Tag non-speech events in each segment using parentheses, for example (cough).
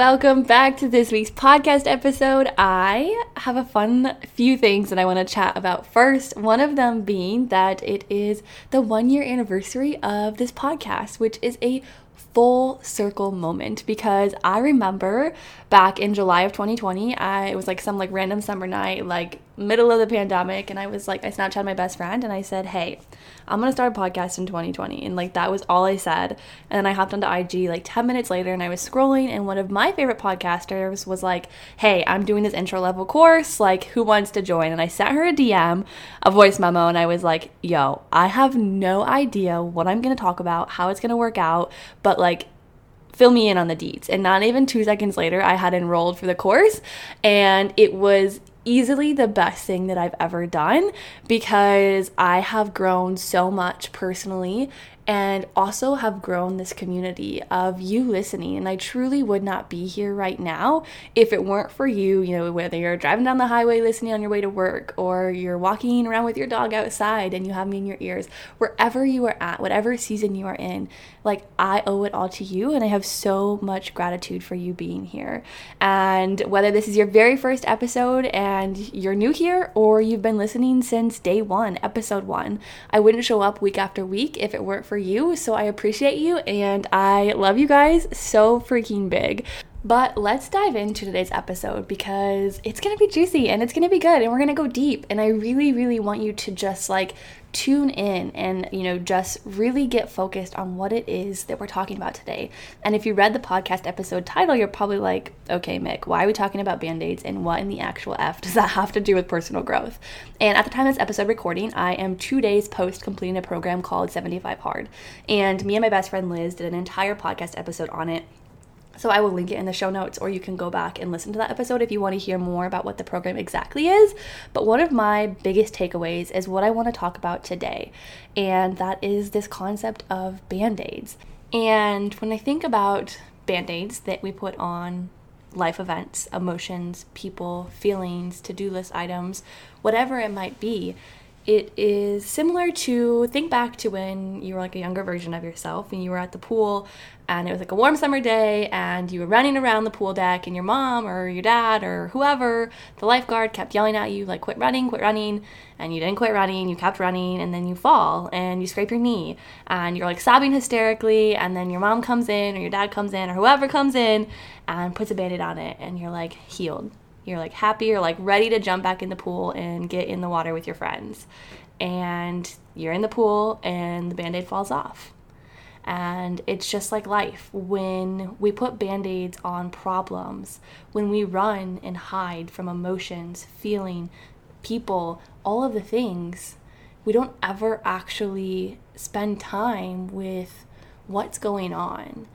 Welcome back to this week's podcast episode. I have a fun few things that I want to chat about first. One of them being that it is the one year anniversary of this podcast, which is a full circle moment because I remember back in July of 2020, I it was like some like random summer night, like middle of the pandemic, and I was like I Snapchat my best friend and I said, "Hey, I'm gonna start a podcast in 2020. And like that was all I said. And then I hopped onto IG like 10 minutes later and I was scrolling and one of my favorite podcasters was like, Hey, I'm doing this intro level course. Like, who wants to join? And I sent her a DM, a voice memo, and I was like, Yo, I have no idea what I'm gonna talk about, how it's gonna work out, but like fill me in on the deeds. And not even two seconds later, I had enrolled for the course, and it was easily the best thing that I've ever done because I have grown so much personally and also have grown this community of you listening. And I truly would not be here right now if it weren't for you, you know, whether you're driving down the highway listening on your way to work or you're walking around with your dog outside and you have me in your ears, wherever you are at, whatever season you are in, like I owe it all to you. And I have so much gratitude for you being here. And whether this is your very first episode and you're new here or you've been listening since day one, episode one, I wouldn't show up week after week if it weren't for you. So I appreciate you and I love you guys so freaking big. But let's dive into today's episode because it's gonna be juicy and it's gonna be good and we're gonna go deep. And I really, really want you to just like tune in and, you know, just really get focused on what it is that we're talking about today. And if you read the podcast episode title, you're probably like, okay, Mick, why are we talking about band aids and what in the actual F does that have to do with personal growth? And at the time of this episode recording, I am two days post completing a program called 75 Hard. And me and my best friend Liz did an entire podcast episode on it so I will link it in the show notes, or you can go back and listen to that episode if you want to hear more about what the program exactly is. But one of my biggest takeaways is what I want to talk about today, and that is this concept of band aids. And when I think about band aids that we put on life events, emotions, people, feelings, to do list items, whatever it might be, it is similar to think back to when you were like a younger version of yourself and you were at the pool and it was like a warm summer day and you were running around the pool deck and your mom or your dad or whoever the lifeguard kept yelling at you like quit running quit running and you didn't quit running you kept running and then you fall and you scrape your knee and you're like sobbing hysterically and then your mom comes in or your dad comes in or whoever comes in and puts a band-aid on it and you're like healed you're like happy, you're like ready to jump back in the pool and get in the water with your friends. And you're in the pool and the band aid falls off. And it's just like life. When we put band aids on problems, when we run and hide from emotions, feeling, people, all of the things, we don't ever actually spend time with what's going on.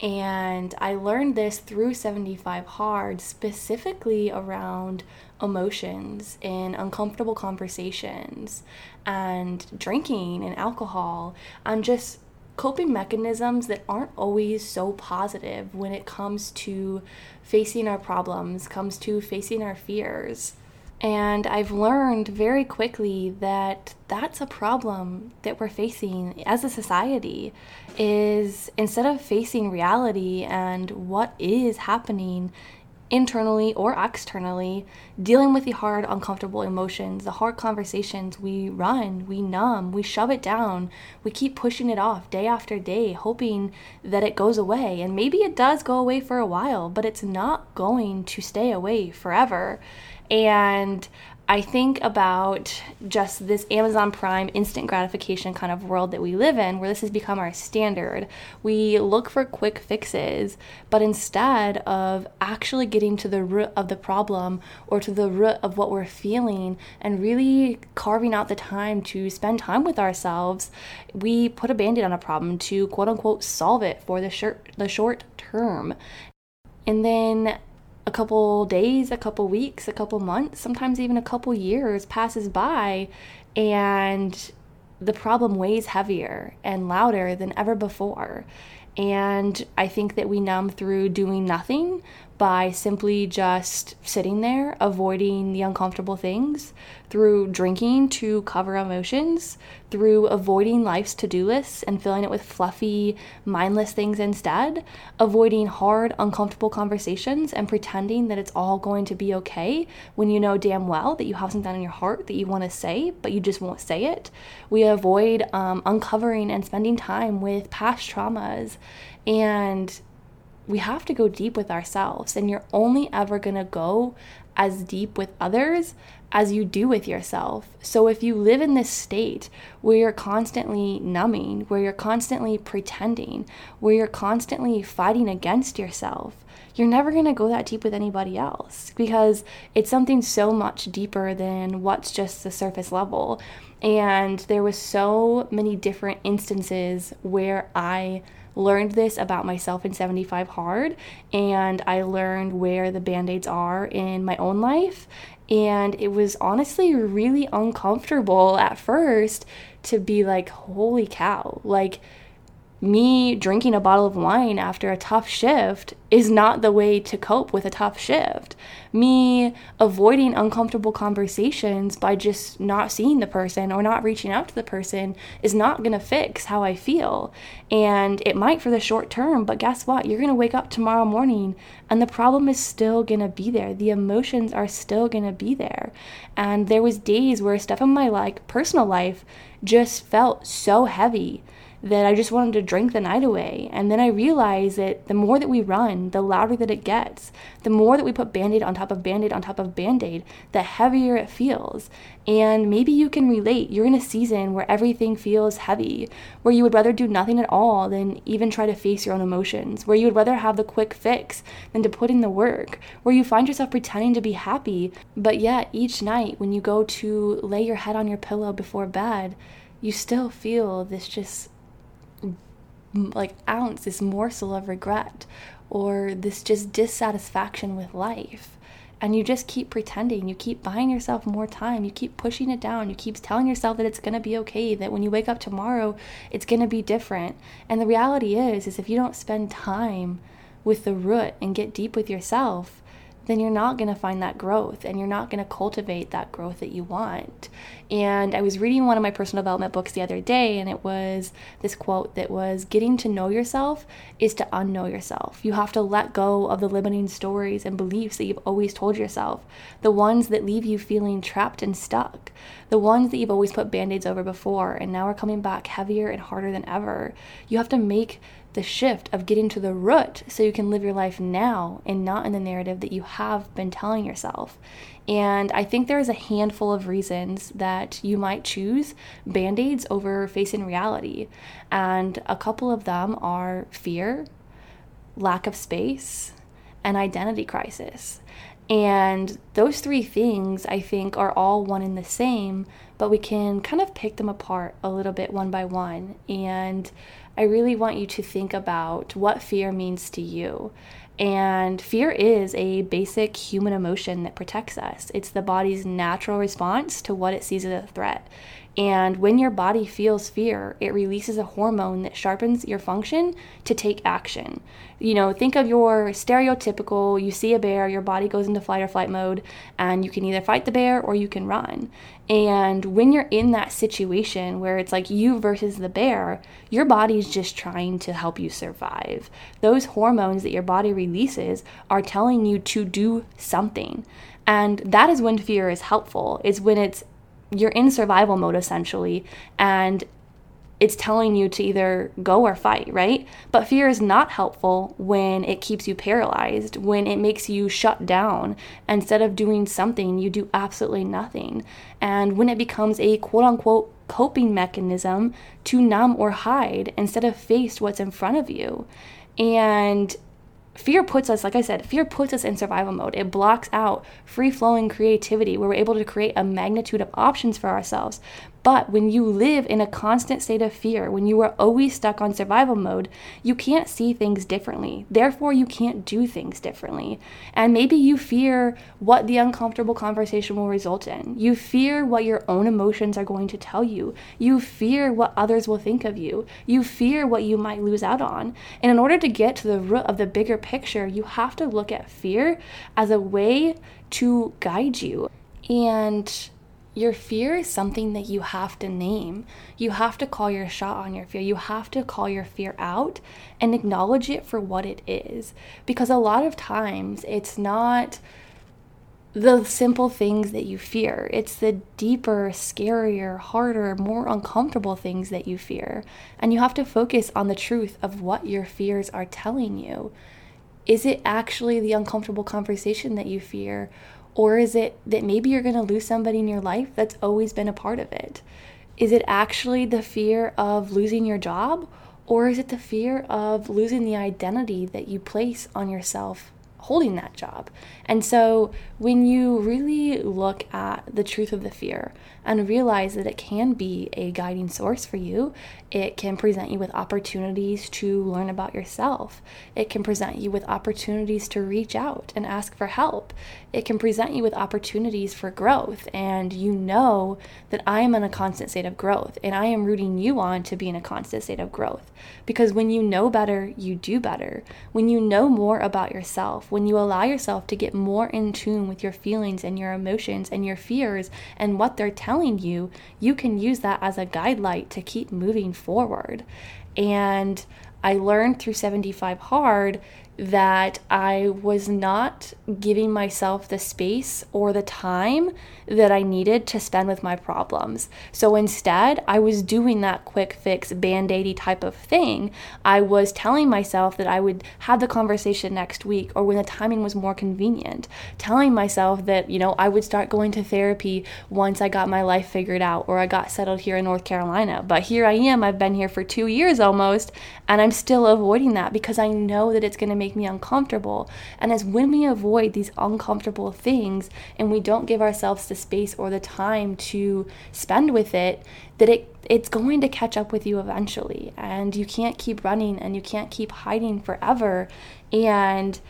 And I learned this through 75 Hard, specifically around emotions and uncomfortable conversations and drinking and alcohol and just coping mechanisms that aren't always so positive when it comes to facing our problems, comes to facing our fears. And I've learned very quickly that that's a problem that we're facing as a society is instead of facing reality and what is happening internally or externally, dealing with the hard, uncomfortable emotions, the hard conversations, we run, we numb, we shove it down, we keep pushing it off day after day, hoping that it goes away. And maybe it does go away for a while, but it's not going to stay away forever. And I think about just this Amazon Prime instant gratification kind of world that we live in, where this has become our standard. We look for quick fixes, but instead of actually getting to the root of the problem or to the root of what we're feeling and really carving out the time to spend time with ourselves, we put a band aid on a problem to quote unquote solve it for the short, the short term. And then a couple days, a couple weeks, a couple months, sometimes even a couple years passes by and the problem weighs heavier and louder than ever before. And I think that we numb through doing nothing by simply just sitting there, avoiding the uncomfortable things, through drinking to cover emotions, through avoiding life's to do lists and filling it with fluffy, mindless things instead, avoiding hard, uncomfortable conversations and pretending that it's all going to be okay when you know damn well that you have something in your heart that you want to say, but you just won't say it. We avoid um, uncovering and spending time with past traumas and we have to go deep with ourselves, and you're only ever going to go as deep with others as you do with yourself. So if you live in this state where you're constantly numbing, where you're constantly pretending, where you're constantly fighting against yourself, you're never going to go that deep with anybody else because it's something so much deeper than what's just the surface level. And there was so many different instances where I learned this about myself in 75 Hard, and I learned where the band aids are in my own life. And it was honestly really uncomfortable at first to be like, holy cow, like, me drinking a bottle of wine after a tough shift is not the way to cope with a tough shift. Me avoiding uncomfortable conversations by just not seeing the person or not reaching out to the person is not going to fix how I feel. And it might for the short term, but guess what? You're going to wake up tomorrow morning and the problem is still going to be there. The emotions are still going to be there. And there was days where stuff in my like personal life just felt so heavy that I just wanted to drink the night away. And then I realized that the more that we run, the louder that it gets. The more that we put band aid on top of band aid on top of band aid, the heavier it feels. And maybe you can relate. You're in a season where everything feels heavy, where you would rather do nothing at all than even try to face your own emotions, where you would rather have the quick fix than to put in the work, where you find yourself pretending to be happy, but yet each night when you go to lay your head on your pillow before bed, you still feel this just like ounce, this morsel of regret, or this just dissatisfaction with life. And you just keep pretending. You keep buying yourself more time. You keep pushing it down. You keep telling yourself that it's to be okay, that when you wake up tomorrow, it's to be different. And the reality is is if you don't spend time with the root and get deep with yourself, then you're not going to find that growth and you're not going to cultivate that growth that you want. And I was reading one of my personal development books the other day, and it was this quote that was Getting to know yourself is to unknow yourself. You have to let go of the limiting stories and beliefs that you've always told yourself, the ones that leave you feeling trapped and stuck, the ones that you've always put band aids over before, and now are coming back heavier and harder than ever. You have to make the shift of getting to the root so you can live your life now and not in the narrative that you have been telling yourself. And I think there's a handful of reasons that you might choose band aids over facing reality. And a couple of them are fear, lack of space, and identity crisis. And those three things, I think, are all one and the same, but we can kind of pick them apart a little bit one by one. And I really want you to think about what fear means to you. And fear is a basic human emotion that protects us. It's the body's natural response to what it sees as a threat. And when your body feels fear, it releases a hormone that sharpens your function to take action. You know, think of your stereotypical you see a bear, your body goes into flight or flight mode, and you can either fight the bear or you can run. And when you're in that situation where it's like you versus the bear, your body's just trying to help you survive. Those hormones that your body releases are telling you to do something. And that is when fear is helpful, is when it's you're in survival mode essentially and it's telling you to either go or fight, right? But fear is not helpful when it keeps you paralyzed, when it makes you shut down. Instead of doing something, you do absolutely nothing. And when it becomes a quote unquote coping mechanism to numb or hide instead of face what's in front of you. And fear puts us, like I said, fear puts us in survival mode. It blocks out free flowing creativity where we're able to create a magnitude of options for ourselves. But when you live in a constant state of fear, when you are always stuck on survival mode, you can't see things differently. Therefore, you can't do things differently. And maybe you fear what the uncomfortable conversation will result in. You fear what your own emotions are going to tell you. You fear what others will think of you. You fear what you might lose out on. And in order to get to the root of the bigger picture, you have to look at fear as a way to guide you. And your fear is something that you have to name. You have to call your shot on your fear. You have to call your fear out and acknowledge it for what it is. Because a lot of times it's not the simple things that you fear, it's the deeper, scarier, harder, more uncomfortable things that you fear. And you have to focus on the truth of what your fears are telling you. Is it actually the uncomfortable conversation that you fear? Or is it that maybe you're going to lose somebody in your life that's always been a part of it? Is it actually the fear of losing your job? Or is it the fear of losing the identity that you place on yourself holding that job? And so when you really look at the truth of the fear and realize that it can be a guiding source for you. It can present you with opportunities to learn about yourself. It can present you with opportunities to reach out and ask for help. It can present you with opportunities for growth. And you know that I am in a constant state of growth and I am rooting you on to be in a constant state of growth. Because when you know better, you do better. When you know more about yourself, when you allow yourself to get more in tune with your feelings and your emotions and your fears and what they're telling you, you can use that as a guide light to keep moving forward. And I learned through 75 Hard that I was not giving myself the space or the time that I needed to spend with my problems. So instead, I was doing that quick fix, band aidy type of thing. I was telling myself that I would have the conversation next week or when the timing was more convenient, telling myself that, you know, I would start going to therapy once I got my life figured out or I got settled here in North Carolina. But here I am, I've been here for two years almost, and I'm still avoiding that because I know that it's going to make me uncomfortable. And as when we avoid these uncomfortable things and we don't give ourselves the space or the time to spend with it, that it it's going to catch up with you eventually. And you can't keep running and you can't keep hiding forever. And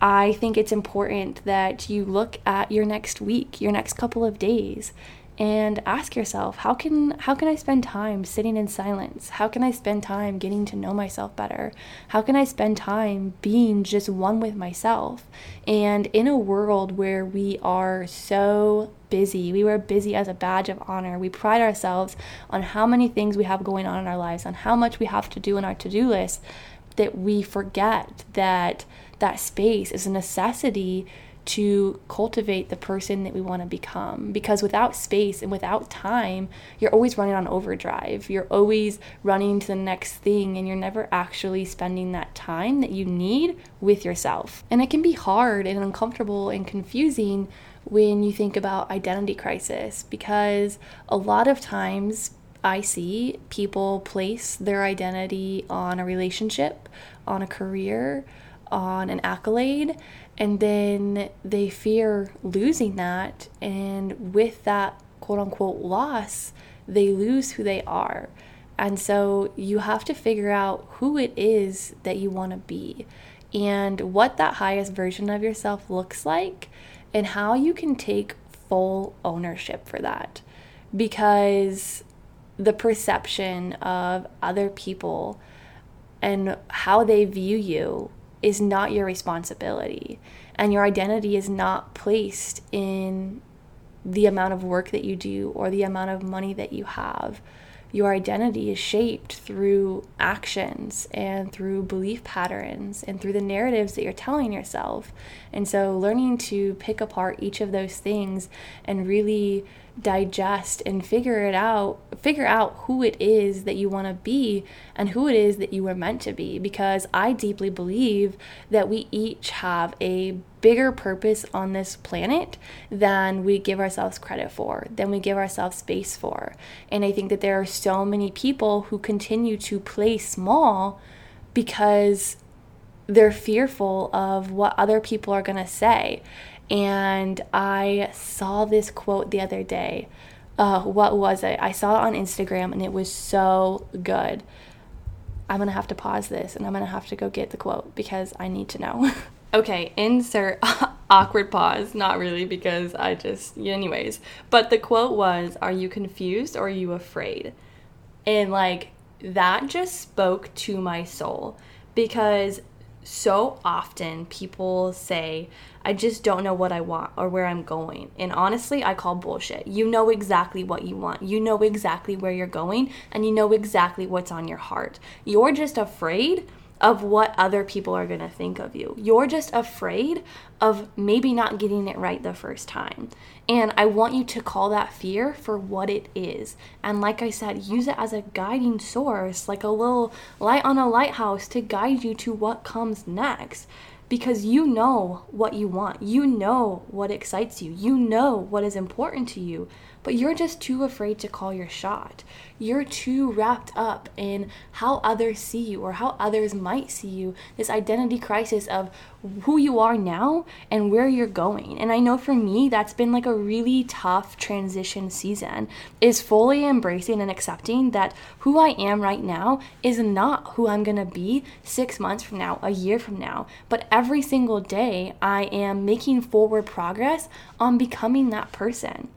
I think it's important that you look at your next week, your next couple of days, and ask yourself how can how can I spend time sitting in silence? How can I spend time getting to know myself better? How can I spend time being just one with myself? And in a world where we are so busy, we were busy as a badge of honor. We pride ourselves on how many things we have going on in our lives, on how much we have to do in our to-do list that we forget that that space is a necessity to cultivate the person that we want to become. Because without space and without time, you're always running on overdrive. You're always running to the next thing, and you're never actually spending that time that you need with yourself. And it can be hard and uncomfortable and confusing when you think about identity crisis because a lot of times I see people place their identity on a relationship, on a career, on an accolade, and then they fear losing that. And with that quote unquote loss, they lose who they are. And so you have to figure out who it is that you want to be and what that highest version of yourself looks like and how you can take full ownership for that. Because the perception of other people and how they view you is not your responsibility. And your identity is not placed in the amount of work that you do or the amount of money that you have. Your identity is shaped through actions and through belief patterns and through the narratives that you're telling yourself. And so, learning to pick apart each of those things and really digest and figure it out figure out who it is that you want to be and who it is that you were meant to be because i deeply believe that we each have a bigger purpose on this planet than we give ourselves credit for than we give ourselves space for. And i think that there are so many people who continue to play small because they're fearful of what other people are going to say and I saw this quote the other day. Uh, what was it? I saw it on Instagram and it was so good. I'm gonna have to pause this and I'm gonna have to go get the quote because I need to know. (laughs) okay, insert (laughs) awkward pause. Not really because I just, anyways. But the quote was Are you confused or are you afraid? And like that just spoke to my soul because so often people say, I just don't know what I want or where I'm going. And honestly, I call bullshit. You know exactly what you want. You know exactly where you're going and you know exactly what's on your heart. You're just afraid of what other people are going to think of you. You're just afraid of maybe not getting it right the first time. And I want you to call that fear for what it is. And like I said, use it as a guiding source, like a little light on a lighthouse to guide you to what comes next because you know what you want. You know what excites you. You know what is important to you, but you're just too afraid to call your shot. You're too wrapped up in how others see you or how others might see you. This identity crisis of who you are now and where you're going. And I know for me, that's been like a really tough transition season, is fully embracing and accepting that who I am right now is not who I'm gonna be six months from now, a year from now. But every single day, I am making forward progress on becoming that person.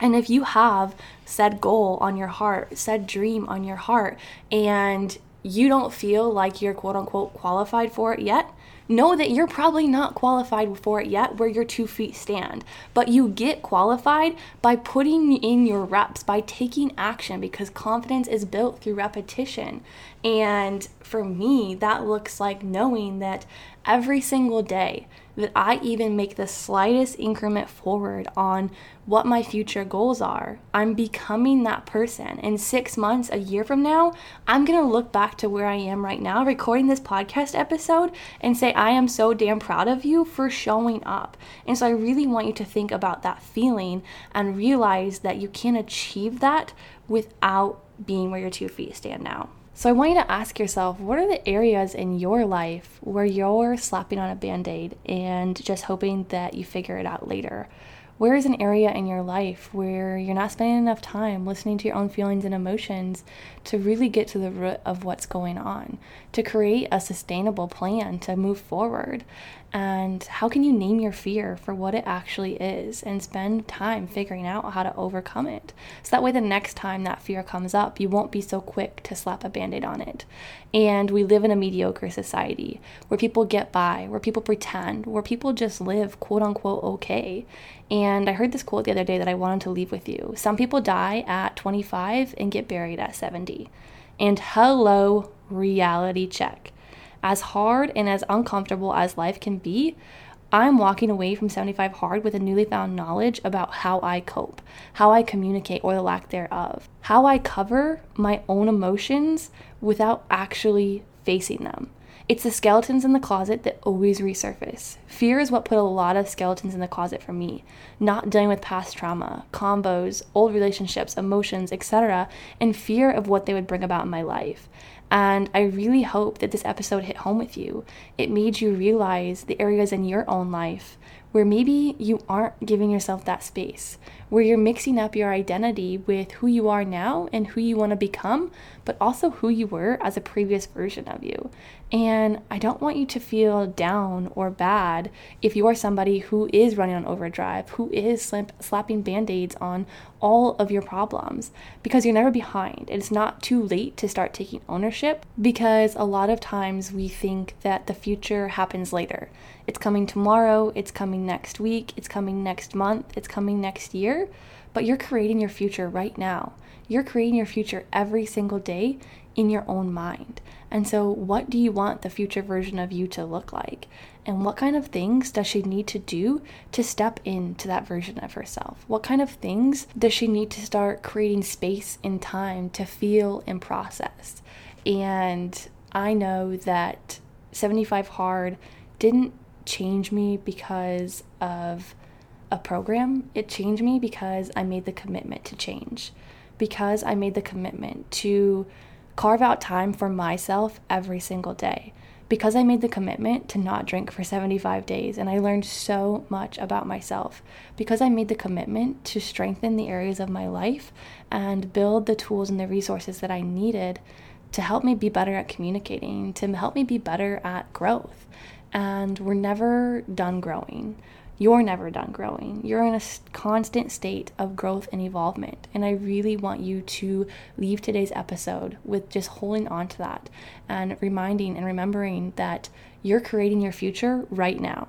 And if you have said goal on your heart, said dream on your heart, and you don't feel like you're quote unquote qualified for it yet, know that you're probably not qualified for it yet where your two feet stand. But you get qualified by putting in your reps, by taking action, because confidence is built through repetition. And for me, that looks like knowing that every single day that I even make the slightest increment forward on what my future goals are. I'm becoming that person. In six months, a year from now, I'm to look back to where I am right now, recording this podcast episode, and say, I am so damn proud of you for showing up. And so I really want you to think about that feeling and realize that you can achieve that without being where your two feet stand now. So I want you to ask yourself what are the areas in your life where you're slapping on a band aid and just hoping that you figure it out later? Where is an area in your life where you're not spending enough time listening to your own feelings and emotions to really get to the root of what's going on, to create a sustainable plan to move forward? and how can you name your fear for what it actually is and spend time figuring out how to overcome it? So that way the next time that fear comes up you won't be so quick to slap a band-aid on it. And we live in a mediocre society where people get by where people pretend where people just live quote unquote okay and i heard this quote the other day that i wanted to leave with you. Some people die at 25 and get buried at 70 and hello reality check. As hard and as uncomfortable as life can be, I'm walking away from 75 hard with a newly found knowledge about how I cope, how I communicate or the lack thereof, how I cover my own emotions without actually facing them. It's the skeletons in the closet that always resurface. Fear is what put a lot of skeletons in the closet for me. Not dealing with past trauma, combos, old relationships, emotions, etc., and fear of what they would bring about in my life. And I really hope that this episode hit home with you. It made you realize the areas in your own life where maybe you aren't giving yourself that space, where you're mixing up your identity with who you are now and who you want to become, but also who you were as a previous version of you. And I don't want you to feel down or bad if you are somebody who is running on overdrive, who is slap- slapping band aids on all of your problems, because you're never behind. It's not too late to start taking ownership because a lot of times we think that the future happens later. It's coming tomorrow, it's coming coming next week, it's coming next month, it's coming next year, but you're creating your future right now. You're creating your future every single day in your own mind. And so, what do you want the future version of you to look like? And what kind of things does she need to do to step into that version of herself? What kind of things does she need to start creating space and time to feel and process? And I know that 75 Hard didn't change me because of a program, it changed me because I made the commitment to change. Because I made the commitment to carve out time for myself every single day. Because I made the commitment to not drink for 75 days and I learned so much about myself. Because I made the commitment to strengthen the areas of my life and build the tools and the resources that I needed to help me be better at communicating, to help me be better at growth. And we're never done growing. You're never done growing. You're in a constant state of growth and evolvement. And I really want you to leave today's episode with just holding on to that and reminding and remembering that you're creating your future right now.